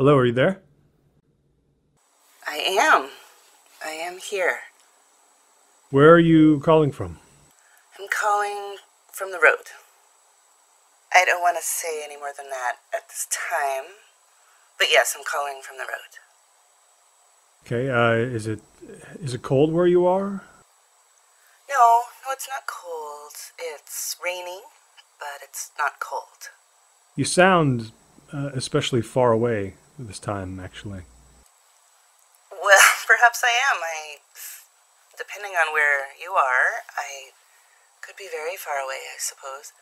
Hello, are you there? I am. I am here. Where are you calling from? I'm calling from the road. I don't want to say any more than that at this time. But yes, I'm calling from the road. Okay, uh, is it is it cold where you are? No, no, it's not cold. It's raining, but it's not cold. You sound uh, especially far away this time, actually. Well, perhaps I am. I, depending on where you are, I could be very far away, I suppose.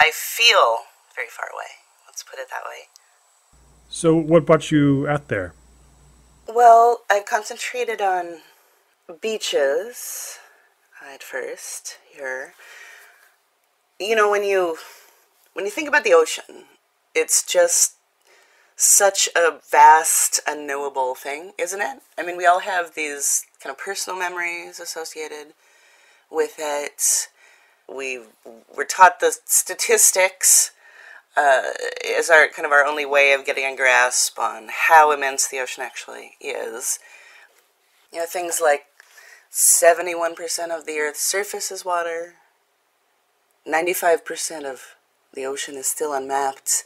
I feel very far away. Let's put it that way. So, what brought you out there? Well, I've concentrated on beaches at first here. You know, when you when you think about the ocean, it's just such a vast, unknowable thing, isn't it? I mean, we all have these kind of personal memories associated with it. We were taught the statistics uh, is our kind of our only way of getting a grasp on how immense the ocean actually is. You know, things like 71% of the Earth's surface is water, 95% of the ocean is still unmapped,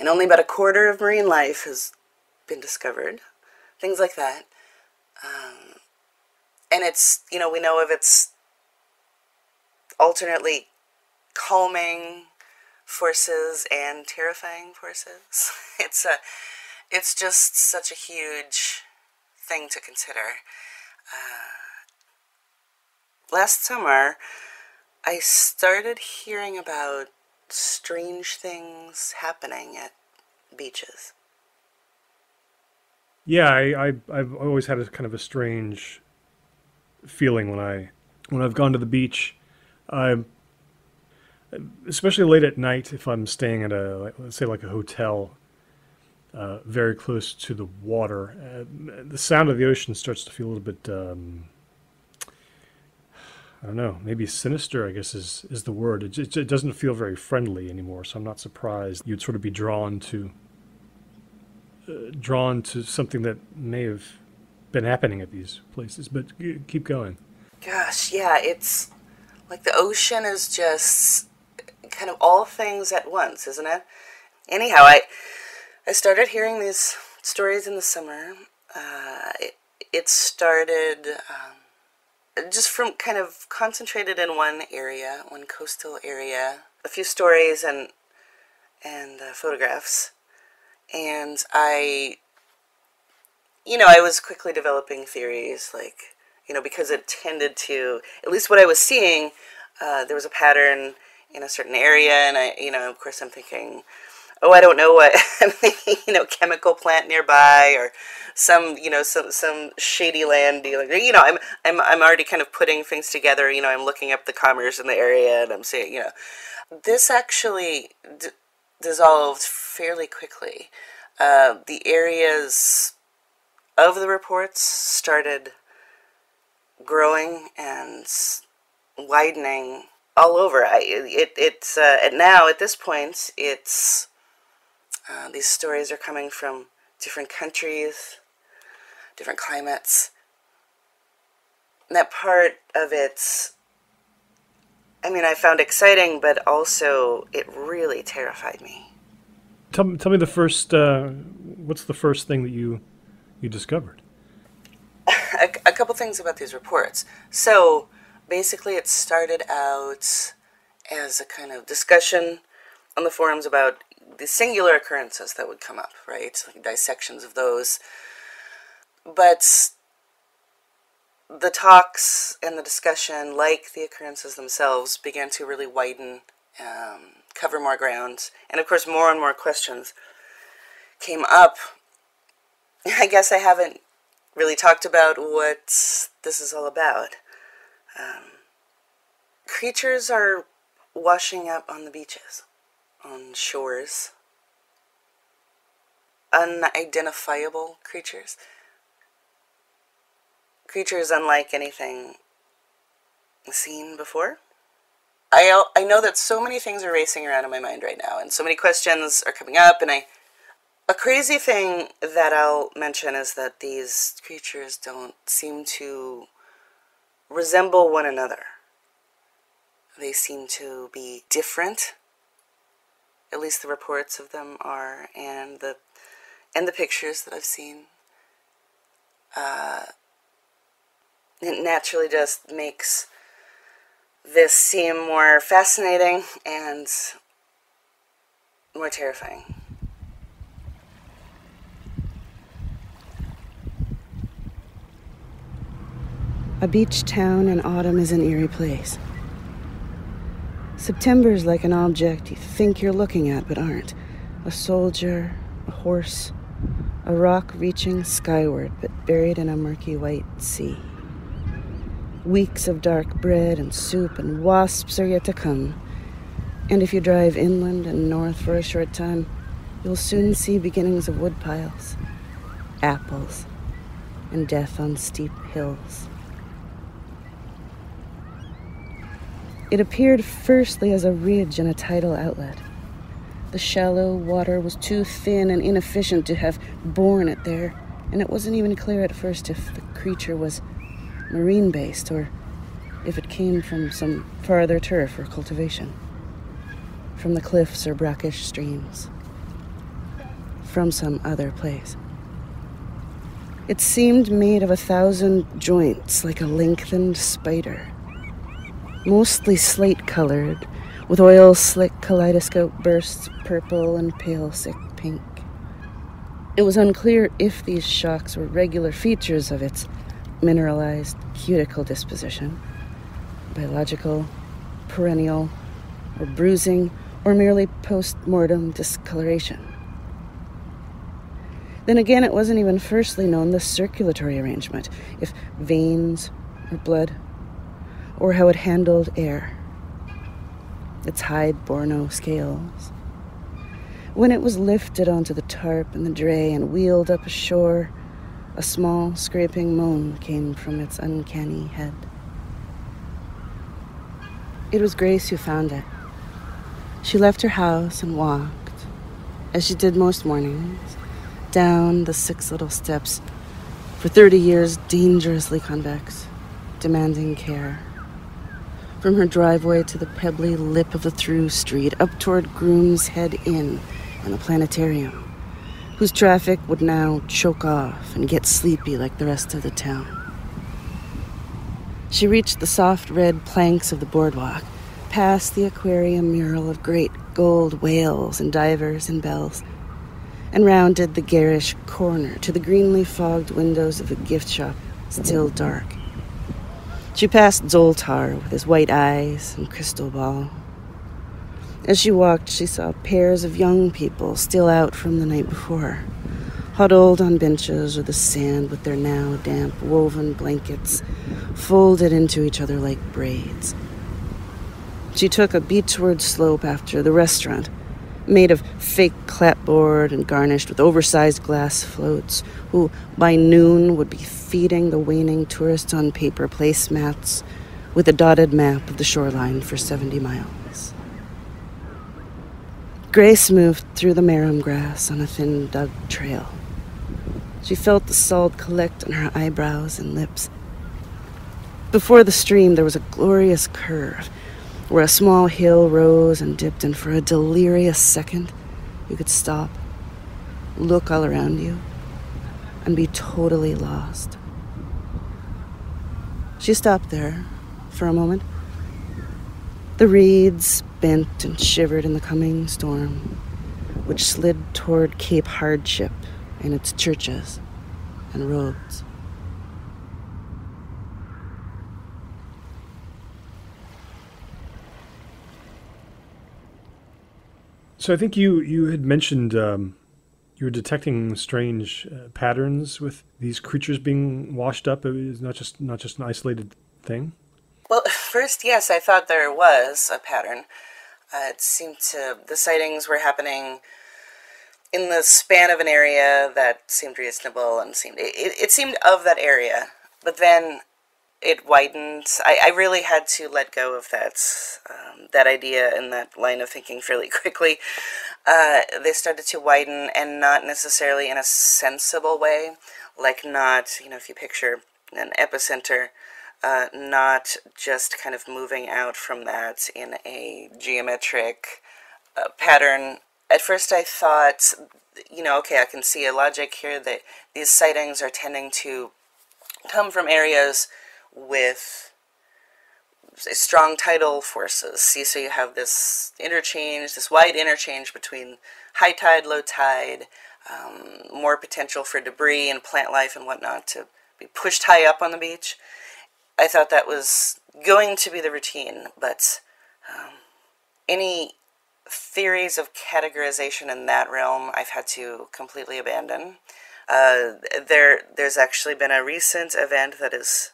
and only about a quarter of marine life has been discovered. Things like that. Um, and it's, you know, we know of its alternately calming forces and terrifying forces. It's a, it's just such a huge thing to consider. Uh, last summer, I started hearing about strange things happening at beaches. Yeah, I, I I've always had a kind of a strange feeling when I when I've gone to the beach. I especially late at night if I'm staying at a let's say like a hotel uh, very close to the water, uh, the sound of the ocean starts to feel a little bit. Um, I don't know, maybe sinister. I guess is is the word. It, it, it doesn't feel very friendly anymore. So I'm not surprised you'd sort of be drawn to uh, drawn to something that may have been happening at these places. But keep going. Gosh, yeah, it's like the ocean is just kind of all things at once, isn't it? Anyhow, I I started hearing these stories in the summer. Uh, it, it started um, just from kind of concentrated in one area, one coastal area. A few stories and and uh, photographs, and I, you know, I was quickly developing theories like you know because it tended to at least what I was seeing. Uh, there was a pattern in a certain area, and I, you know, of course, I'm thinking, oh, I don't know what, you know, chemical plant nearby, or some, you know, some some shady land dealer. You know, I'm I'm I'm already kind of putting things together. You know, I'm looking up the commerce in the area, and I'm saying, you know, this actually d- dissolved fairly quickly. Uh, the areas of the reports started growing and widening all over. I, it, it's uh, now at this point, it's uh, these stories are coming from different countries, different climates. And that part of it, I mean, I found exciting, but also it really terrified me. Tell, tell me the first. Uh, what's the first thing that you you discovered? a, a couple things about these reports. So basically it started out as a kind of discussion on the forums about the singular occurrences that would come up, right? Like dissections of those. But the talks and the discussion, like the occurrences themselves, began to really widen, um, cover more ground, and of course, more and more questions came up. I guess I haven't really talked about what this is all about. Um, creatures are washing up on the beaches, on shores. Unidentifiable creatures. Creatures unlike anything seen before. I, I know that so many things are racing around in my mind right now, and so many questions are coming up, and I A crazy thing that I'll mention is that these creatures don't seem to resemble one another. They seem to be different. At least the reports of them are, and the and the pictures that I've seen. Uh, it naturally just makes this seem more fascinating and more terrifying. A beach town in autumn is an eerie place. September's like an object you think you're looking at but aren't. A soldier, a horse, a rock reaching skyward but buried in a murky white sea. Weeks of dark bread and soup and wasps are yet to come. And if you drive inland and north for a short time, you'll soon see beginnings of woodpiles, apples, and death on steep hills. It appeared firstly as a ridge and a tidal outlet. The shallow water was too thin and inefficient to have borne it there, and it wasn't even clear at first if the creature was marine based or if it came from some farther turf or cultivation, from the cliffs or brackish streams, from some other place. It seemed made of a thousand joints like a lengthened spider mostly slate colored, with oil slick kaleidoscope bursts purple and pale sick pink. It was unclear if these shocks were regular features of its mineralized cuticle disposition, biological, perennial, or bruising, or merely post mortem discoloration. Then again, it wasn't even firstly known the circulatory arrangement, if veins or blood or how it handled air, its hide Borno scales. When it was lifted onto the tarp and the dray and wheeled up ashore, a small scraping moan came from its uncanny head. It was Grace who found it. She left her house and walked, as she did most mornings, down the six little steps, for 30 years dangerously convex, demanding care from her driveway to the pebbly lip of the through street, up toward Groom's Head Inn and the planetarium, whose traffic would now choke off and get sleepy like the rest of the town. She reached the soft red planks of the boardwalk, past the aquarium mural of great gold whales and divers and bells, and rounded the garish corner to the greenly fogged windows of a gift shop, still dark. She passed Zoltar with his white eyes and crystal ball. As she walked, she saw pairs of young people still out from the night before, huddled on benches or the sand with their now damp woven blankets folded into each other like braids. She took a beachward slope after the restaurant, made of fake clapboard and garnished with oversized glass floats, who by noon would be feeding the waning tourists on paper placemats with a dotted map of the shoreline for 70 miles. Grace moved through the marram grass on a thin dug trail. She felt the salt collect on her eyebrows and lips. Before the stream, there was a glorious curve where a small hill rose and dipped, and for a delirious second, you could stop, look all around you, and be totally lost. She stopped there for a moment. The reeds bent and shivered in the coming storm, which slid toward Cape Hardship and its churches and roads. So I think you you had mentioned um, you were detecting strange uh, patterns with these creatures being washed up. It was not just not just an isolated thing. Well, first, yes, I thought there was a pattern. Uh, it seemed to the sightings were happening in the span of an area that seemed reasonable and seemed it, it seemed of that area. But then it widened. I, I really had to let go of that um, that idea and that line of thinking fairly quickly. Uh, they started to widen, and not necessarily in a sensible way, like not you know if you picture an epicenter, uh, not just kind of moving out from that in a geometric uh, pattern. At first, I thought, you know, okay, I can see a logic here that these sightings are tending to come from areas with strong tidal forces. See, so you have this interchange, this wide interchange between high tide, low tide, um, more potential for debris and plant life and whatnot to be pushed high up on the beach. I thought that was going to be the routine, but um, any theories of categorization in that realm I've had to completely abandon. Uh, there, there's actually been a recent event that has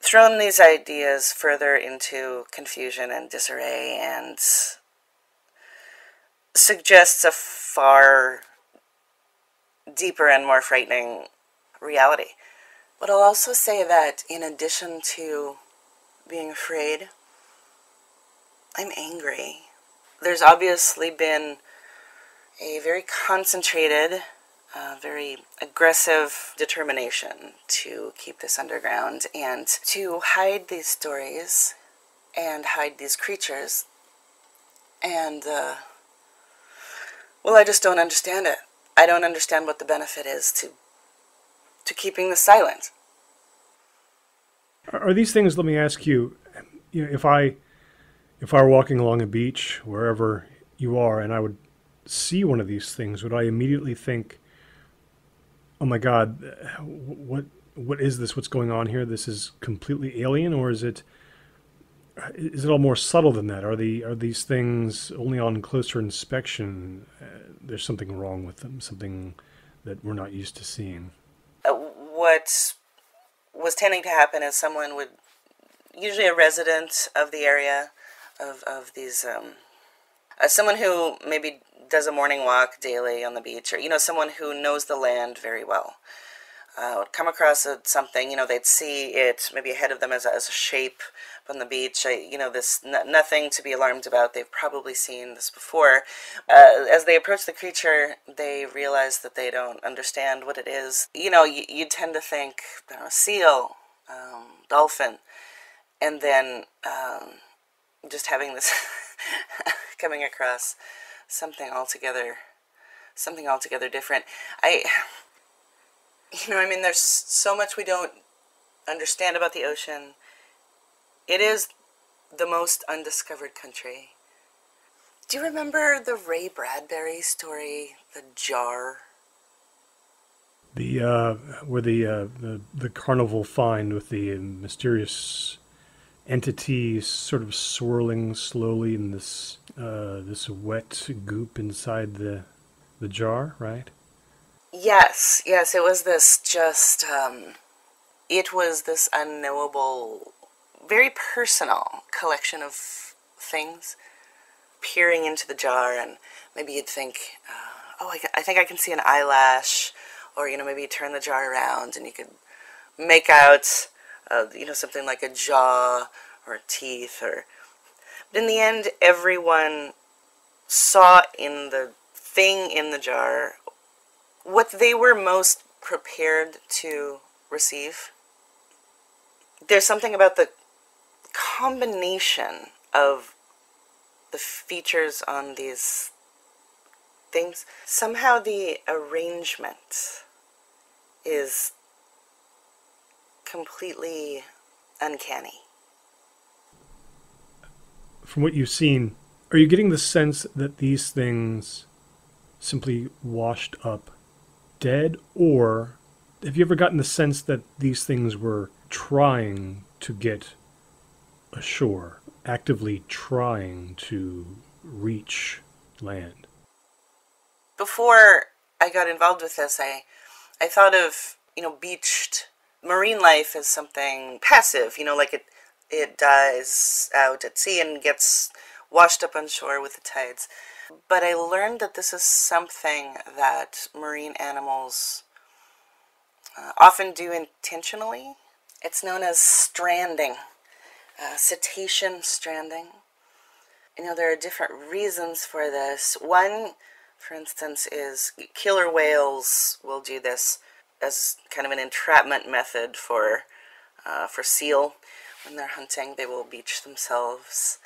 thrown these ideas further into confusion and disarray and suggests a far deeper and more frightening reality. But I'll also say that in addition to being afraid, I'm angry. There's obviously been a very concentrated very aggressive determination to keep this underground and to hide these stories and hide these creatures. And, uh, well, I just don't understand it. I don't understand what the benefit is to, to keeping the silent. Are these things? Let me ask you. You know, if I, if I were walking along a beach wherever you are, and I would see one of these things, would I immediately think, oh my god, what what is this? What's going on here? This is completely alien, or is it is it all more subtle than that? Are the are these things only on closer inspection? Uh, there's something wrong with them, something that we're not used to seeing. Uh, what was tending to happen is someone would, usually a resident of the area, of of these, um, uh, someone who maybe does a morning walk daily on the beach, or you know, someone who knows the land very well, uh, would come across a, something. You know, they'd see it maybe ahead of them as a, as a shape on the beach. I, you know, this n- nothing to be alarmed about. They've probably seen this before. Uh, as they approach the creature, they realize that they don't understand what it is. You know, you, you tend to think, know, seal, um, dolphin, and then um, just having this coming across something altogether something altogether different. I you know, I mean there's so much we don't understand about the ocean. It is the most undiscovered country. Do you remember the Ray Bradbury story, The Jar? The uh, where the uh, the the carnival find with the mysterious entity sort of swirling slowly in this uh, this wet goop inside the the jar, right? Yes, yes. It was this just. Um, it was this unknowable, very personal collection of things peering into the jar, and maybe you'd think, uh, "Oh, I, I think I can see an eyelash," or you know, maybe you turn the jar around and you could make out uh, you know, something like a jaw or teeth or but in the end everyone saw in the thing in the jar what they were most prepared to receive. There's something about the combination of the features on these things. Somehow the arrangement is completely uncanny. From what you've seen, are you getting the sense that these things simply washed up dead, or have you ever gotten the sense that these things were trying to get ashore, actively trying to reach land? Before I got involved with this, I I thought of you know beached marine life as something passive, you know, like it it dies out at sea and gets washed up on shore with the tides. But I learned that this is something that marine animals uh, often do intentionally. It's known as stranding, uh, cetacean stranding. You know, there are different reasons for this. One, for instance, is killer whales will do this as kind of an entrapment method for uh, for seal when they're hunting. They will beach themselves,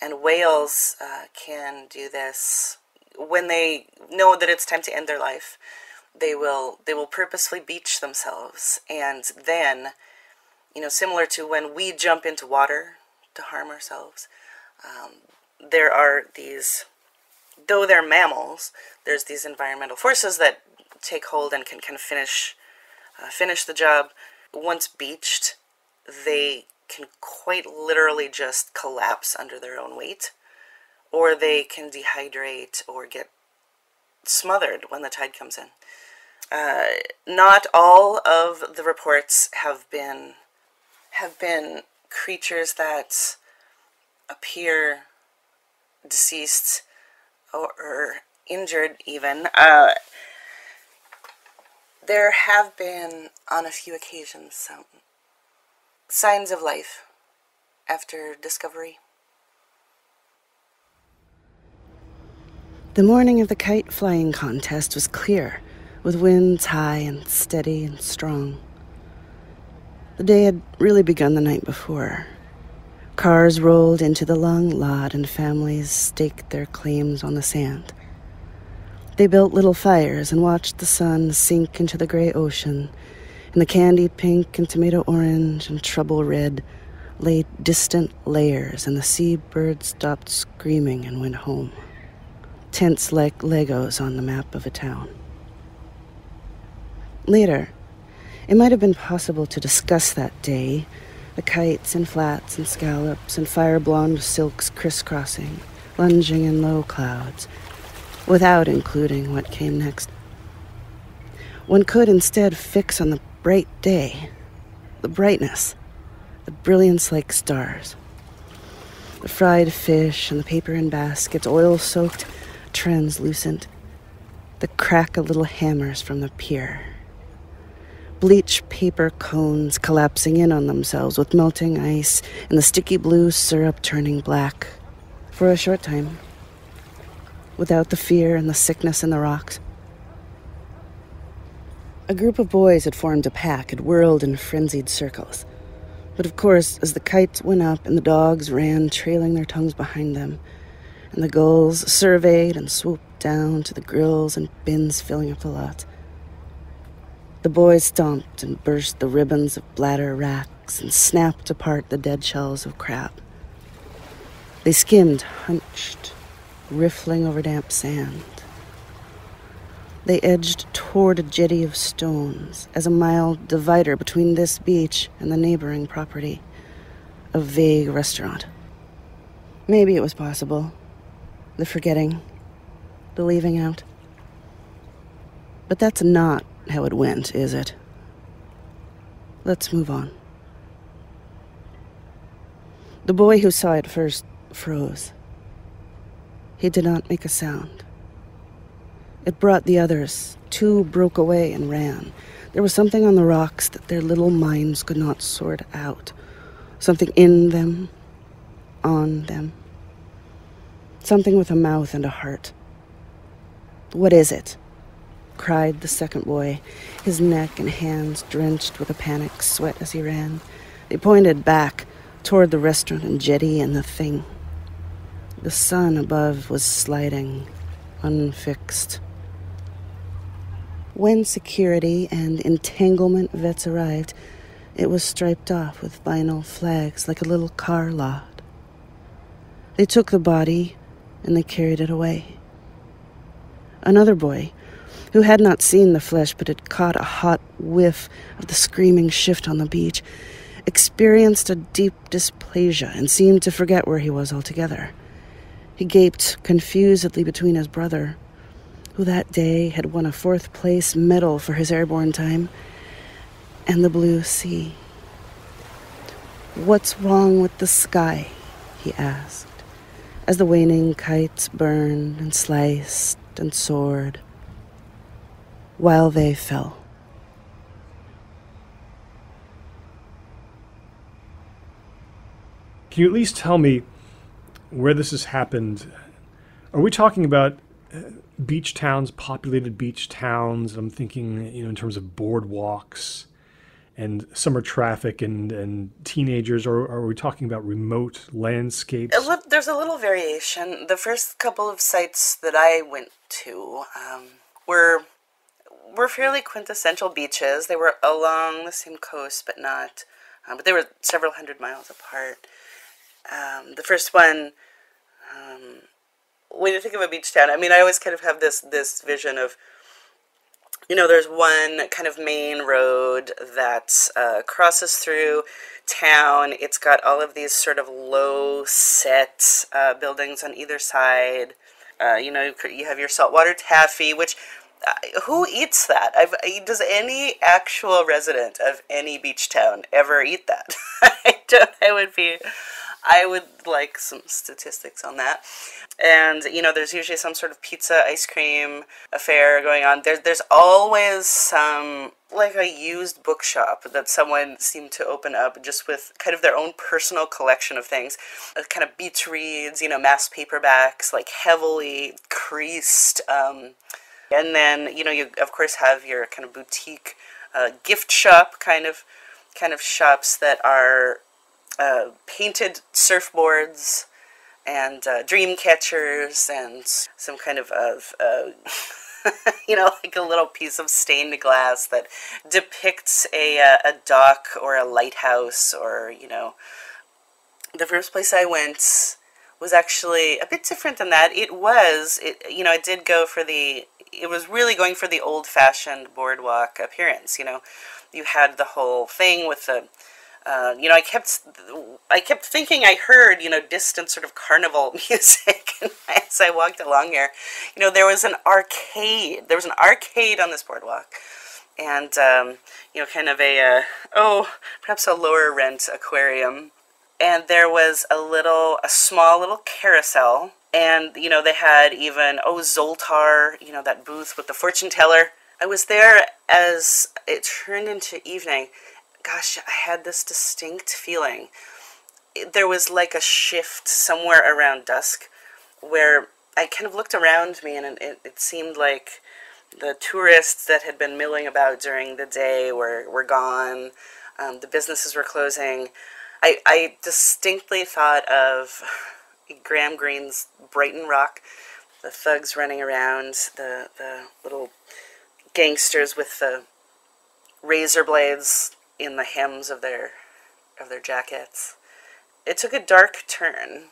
and whales uh, can do this when they know that it's time to end their life. They will they will purposely beach themselves, and then, you know, similar to when we jump into water to harm ourselves. Um, there are these, though they're mammals, there's these environmental forces that take hold and can kind of finish uh, finish the job. Once beached, they can quite literally just collapse under their own weight, or they can dehydrate or get smothered when the tide comes in. Uh, not all of the reports have been have been creatures that appear deceased or, or injured even. Uh, there have been, on a few occasions, some signs of life after discovery. The morning of the kite flying contest was clear, with winds high and steady and strong. The day had really begun the night before. Cars rolled into the long lot and families staked their claims on the sand. They built little fires and watched the sun sink into the gray ocean, and the candy pink and tomato orange and trouble red lay distant layers, and the seabirds stopped screaming and went home. Tents like Legos on the map of a town. Later, it might have been possible to discuss that day the kites and flats and scallops and fire blonde silks crisscrossing, lunging in low clouds, without including what came next. One could instead fix on the bright day, the brightness, the brilliance like stars. The fried fish and the paper in baskets, oil soaked, translucent, the crack of little hammers from the pier. Bleach paper cones collapsing in on themselves with melting ice and the sticky blue syrup turning black for a short time without the fear and the sickness in the rocks. A group of boys had formed a pack, had whirled in frenzied circles. But of course, as the kites went up and the dogs ran, trailing their tongues behind them, and the gulls surveyed and swooped down to the grills and bins filling up the lot, the boys stomped and burst the ribbons of bladder wracks and snapped apart the dead shells of crab. They skimmed, hunched, riffling over damp sand. They edged toward a jetty of stones as a mild divider between this beach and the neighboring property, a vague restaurant. Maybe it was possible. The forgetting, the leaving out. But that's not how it went, is it? Let's move on. The boy who saw it first froze. He did not make a sound. It brought the others. Two broke away and ran. There was something on the rocks that their little minds could not sort out. Something in them, on them. Something with a mouth and a heart. What is it? cried the second boy, his neck and hands drenched with a panic sweat as he ran. They pointed back toward the restaurant and jetty and the thing. The sun above was sliding, unfixed. When security and entanglement vets arrived, it was striped off with vinyl flags like a little car lot. They took the body and they carried it away. Another boy, who had not seen the flesh but had caught a hot whiff of the screaming shift on the beach, experienced a deep dysplasia and seemed to forget where he was altogether. He gaped confusedly between his brother, who that day had won a fourth place medal for his airborne time, and the blue sea. What's wrong with the sky? he asked, as the waning kites burned and sliced and soared while they fell. Can you at least tell me where this has happened? Are we talking about beach towns, populated beach towns? I'm thinking, you know, in terms of boardwalks and summer traffic and, and teenagers, or are we talking about remote landscapes? There's a little variation. The first couple of sites that I went to um, were were fairly quintessential beaches. They were along the same coast, but not. Um, but they were several hundred miles apart. Um, the first one, um, when you think of a beach town, I mean, I always kind of have this this vision of, you know, there's one kind of main road that uh, crosses through town. It's got all of these sort of low set uh, buildings on either side. Uh, you know, you have your saltwater taffy, which uh, who eats that? I've, does any actual resident of any beach town ever eat that? I don't. I would be. I would like some statistics on that. And you know, there's usually some sort of pizza, ice cream affair going on. There's there's always some like a used bookshop that someone seemed to open up just with kind of their own personal collection of things, uh, kind of beach reads, you know, mass paperbacks, like heavily creased. Um, and then you know you of course have your kind of boutique uh, gift shop kind of kind of shops that are uh, painted surfboards and uh, dream catchers and some kind of, uh, you know, like a little piece of stained glass that depicts a, uh, a dock or a lighthouse or, you know. The first place I went was actually a bit different than that. It was, it, you know, it did go for the, it was really going for the old fashioned boardwalk appearance, you know. You had the whole thing with the, uh, you know, I kept, I kept thinking I heard, you know, distant sort of carnival music as I walked along here. You know, there was an arcade. There was an arcade on this boardwalk, and um, you know, kind of a uh, oh, perhaps a lower rent aquarium. And there was a little, a small little carousel, and you know, they had even oh Zoltar, you know, that booth with the fortune teller. I was there as it turned into evening gosh, I had this distinct feeling. There was like a shift somewhere around dusk where I kind of looked around me and it, it seemed like the tourists that had been milling about during the day were, were gone. Um, the businesses were closing. I, I distinctly thought of Graham Greene's Brighton Rock, the thugs running around, the, the little gangsters with the razor blades in the hems of their of their jackets. It took a dark turn.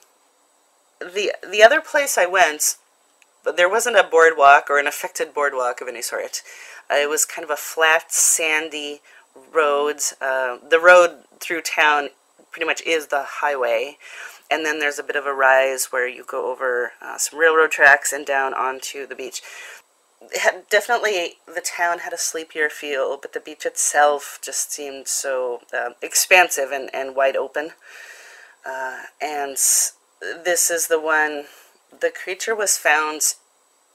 The the other place I went, but there wasn't a boardwalk or an affected boardwalk of any sort. Uh, it was kind of a flat, sandy road. Uh, the road through town pretty much is the highway, and then there's a bit of a rise where you go over uh, some railroad tracks and down onto the beach had, definitely the town had a sleepier feel, but the beach itself just seemed so uh, expansive and, and wide open. Uh, and this is the one, the creature was found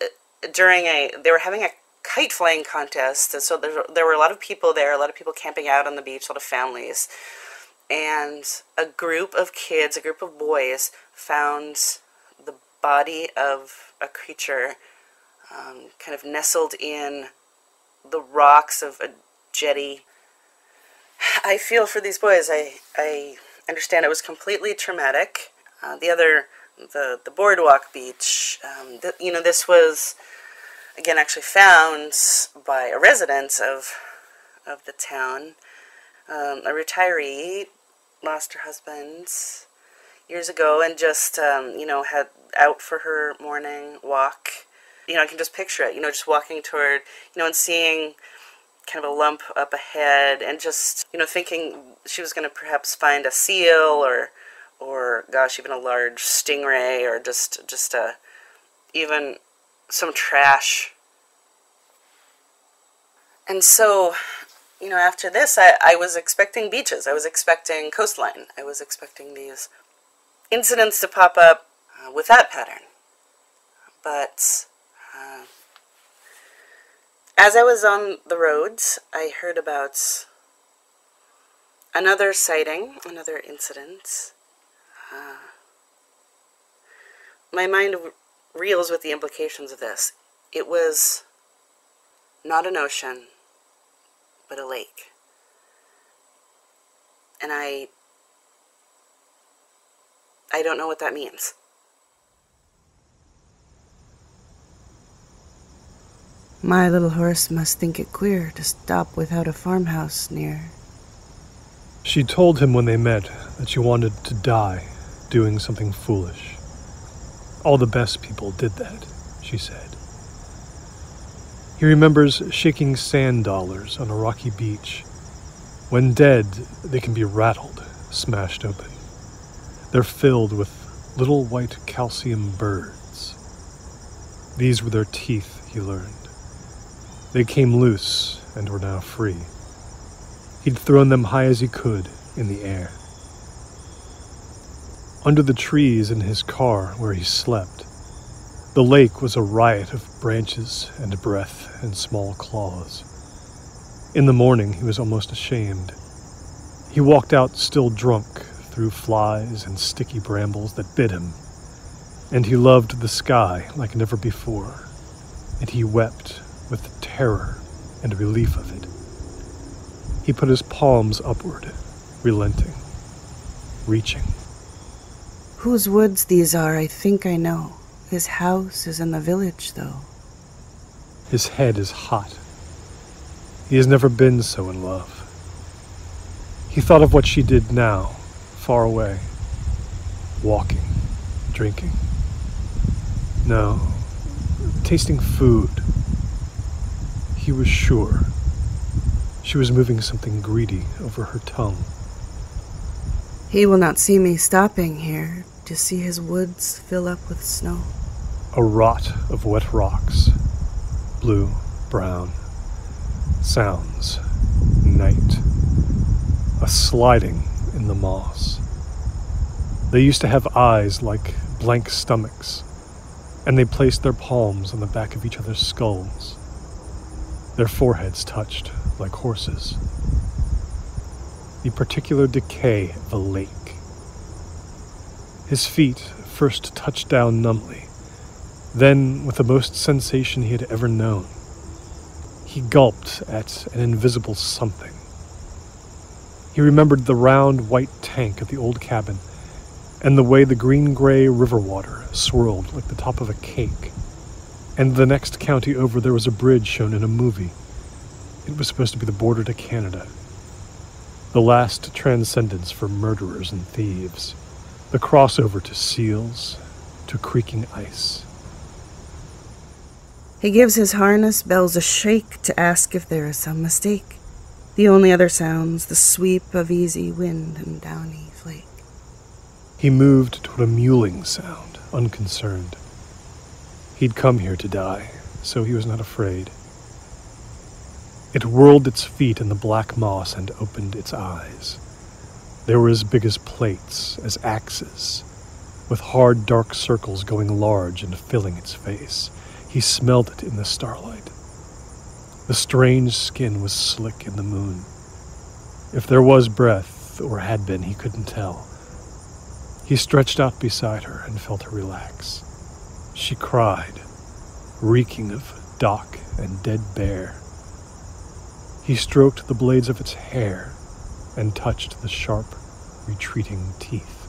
uh, during a, they were having a kite flying contest, and so there, there were a lot of people there, a lot of people camping out on the beach, a lot of families. And a group of kids, a group of boys, found the body of a creature um, kind of nestled in the rocks of a jetty. I feel for these boys. I, I understand it was completely traumatic. Uh, the other, the, the boardwalk beach, um, the, you know, this was, again, actually found by a resident of, of the town. Um, a retiree lost her husband years ago and just, um, you know, had out for her morning walk you know, I can just picture it, you know, just walking toward, you know, and seeing kind of a lump up ahead and just, you know, thinking she was going to perhaps find a seal or, or gosh, even a large stingray or just, just a, even some trash. And so, you know, after this, I, I was expecting beaches. I was expecting coastline. I was expecting these incidents to pop up uh, with that pattern. But as I was on the roads, I heard about another sighting, another incident. Uh, my mind reels with the implications of this. It was not an ocean, but a lake. And I. I don't know what that means. My little horse must think it queer to stop without a farmhouse near. She told him when they met that she wanted to die doing something foolish. All the best people did that, she said. He remembers shaking sand dollars on a rocky beach. When dead, they can be rattled, smashed open. They're filled with little white calcium birds. These were their teeth, he learned. They came loose and were now free. He'd thrown them high as he could in the air. Under the trees in his car where he slept, the lake was a riot of branches and breath and small claws. In the morning, he was almost ashamed. He walked out still drunk through flies and sticky brambles that bit him, and he loved the sky like never before, and he wept with the terror and relief of it. He put his palms upward, relenting, reaching. Whose woods these are, I think I know. His house is in the village, though. His head is hot. He has never been so in love. He thought of what she did now, far away, walking, drinking. No, tasting food he was sure she was moving something greedy over her tongue. He will not see me stopping here to see his woods fill up with snow. A rot of wet rocks, blue, brown, sounds, night, a sliding in the moss. They used to have eyes like blank stomachs, and they placed their palms on the back of each other's skulls their foreheads touched like horses. The particular decay of a lake. His feet first touched down numbly, then with the most sensation he had ever known. He gulped at an invisible something. He remembered the round white tank of the old cabin and the way the green gray river water swirled like the top of a cake and the next county over there was a bridge shown in a movie. It was supposed to be the border to Canada. The last transcendence for murderers and thieves. The crossover to seals, to creaking ice. He gives his harness bells a shake to ask if there is some mistake. The only other sounds the sweep of easy wind and downy flake. He moved toward a mewling sound, unconcerned. He'd come here to die, so he was not afraid. It whirled its feet in the black moss and opened its eyes. They were as big as plates, as axes, with hard dark circles going large and filling its face. He smelled it in the starlight. The strange skin was slick in the moon. If there was breath, or had been, he couldn't tell. He stretched out beside her and felt her relax. She cried, reeking of dock and dead bear. He stroked the blades of its hair and touched the sharp, retreating teeth.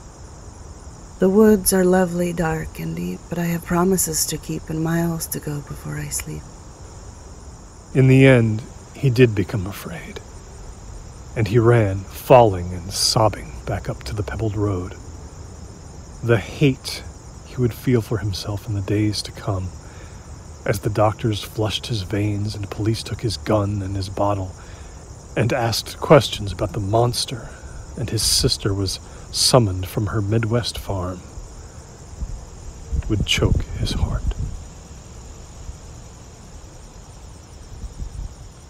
The woods are lovely, dark, and deep, but I have promises to keep and miles to go before I sleep. In the end, he did become afraid, and he ran, falling and sobbing, back up to the pebbled road. The hate he would feel for himself in the days to come. As the doctors flushed his veins and police took his gun and his bottle and asked questions about the monster, and his sister was summoned from her Midwest farm, would choke his heart.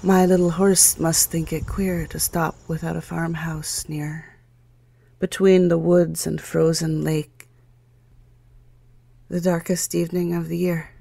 My little horse must think it queer to stop without a farmhouse near. Between the woods and frozen lake, the darkest evening of the year.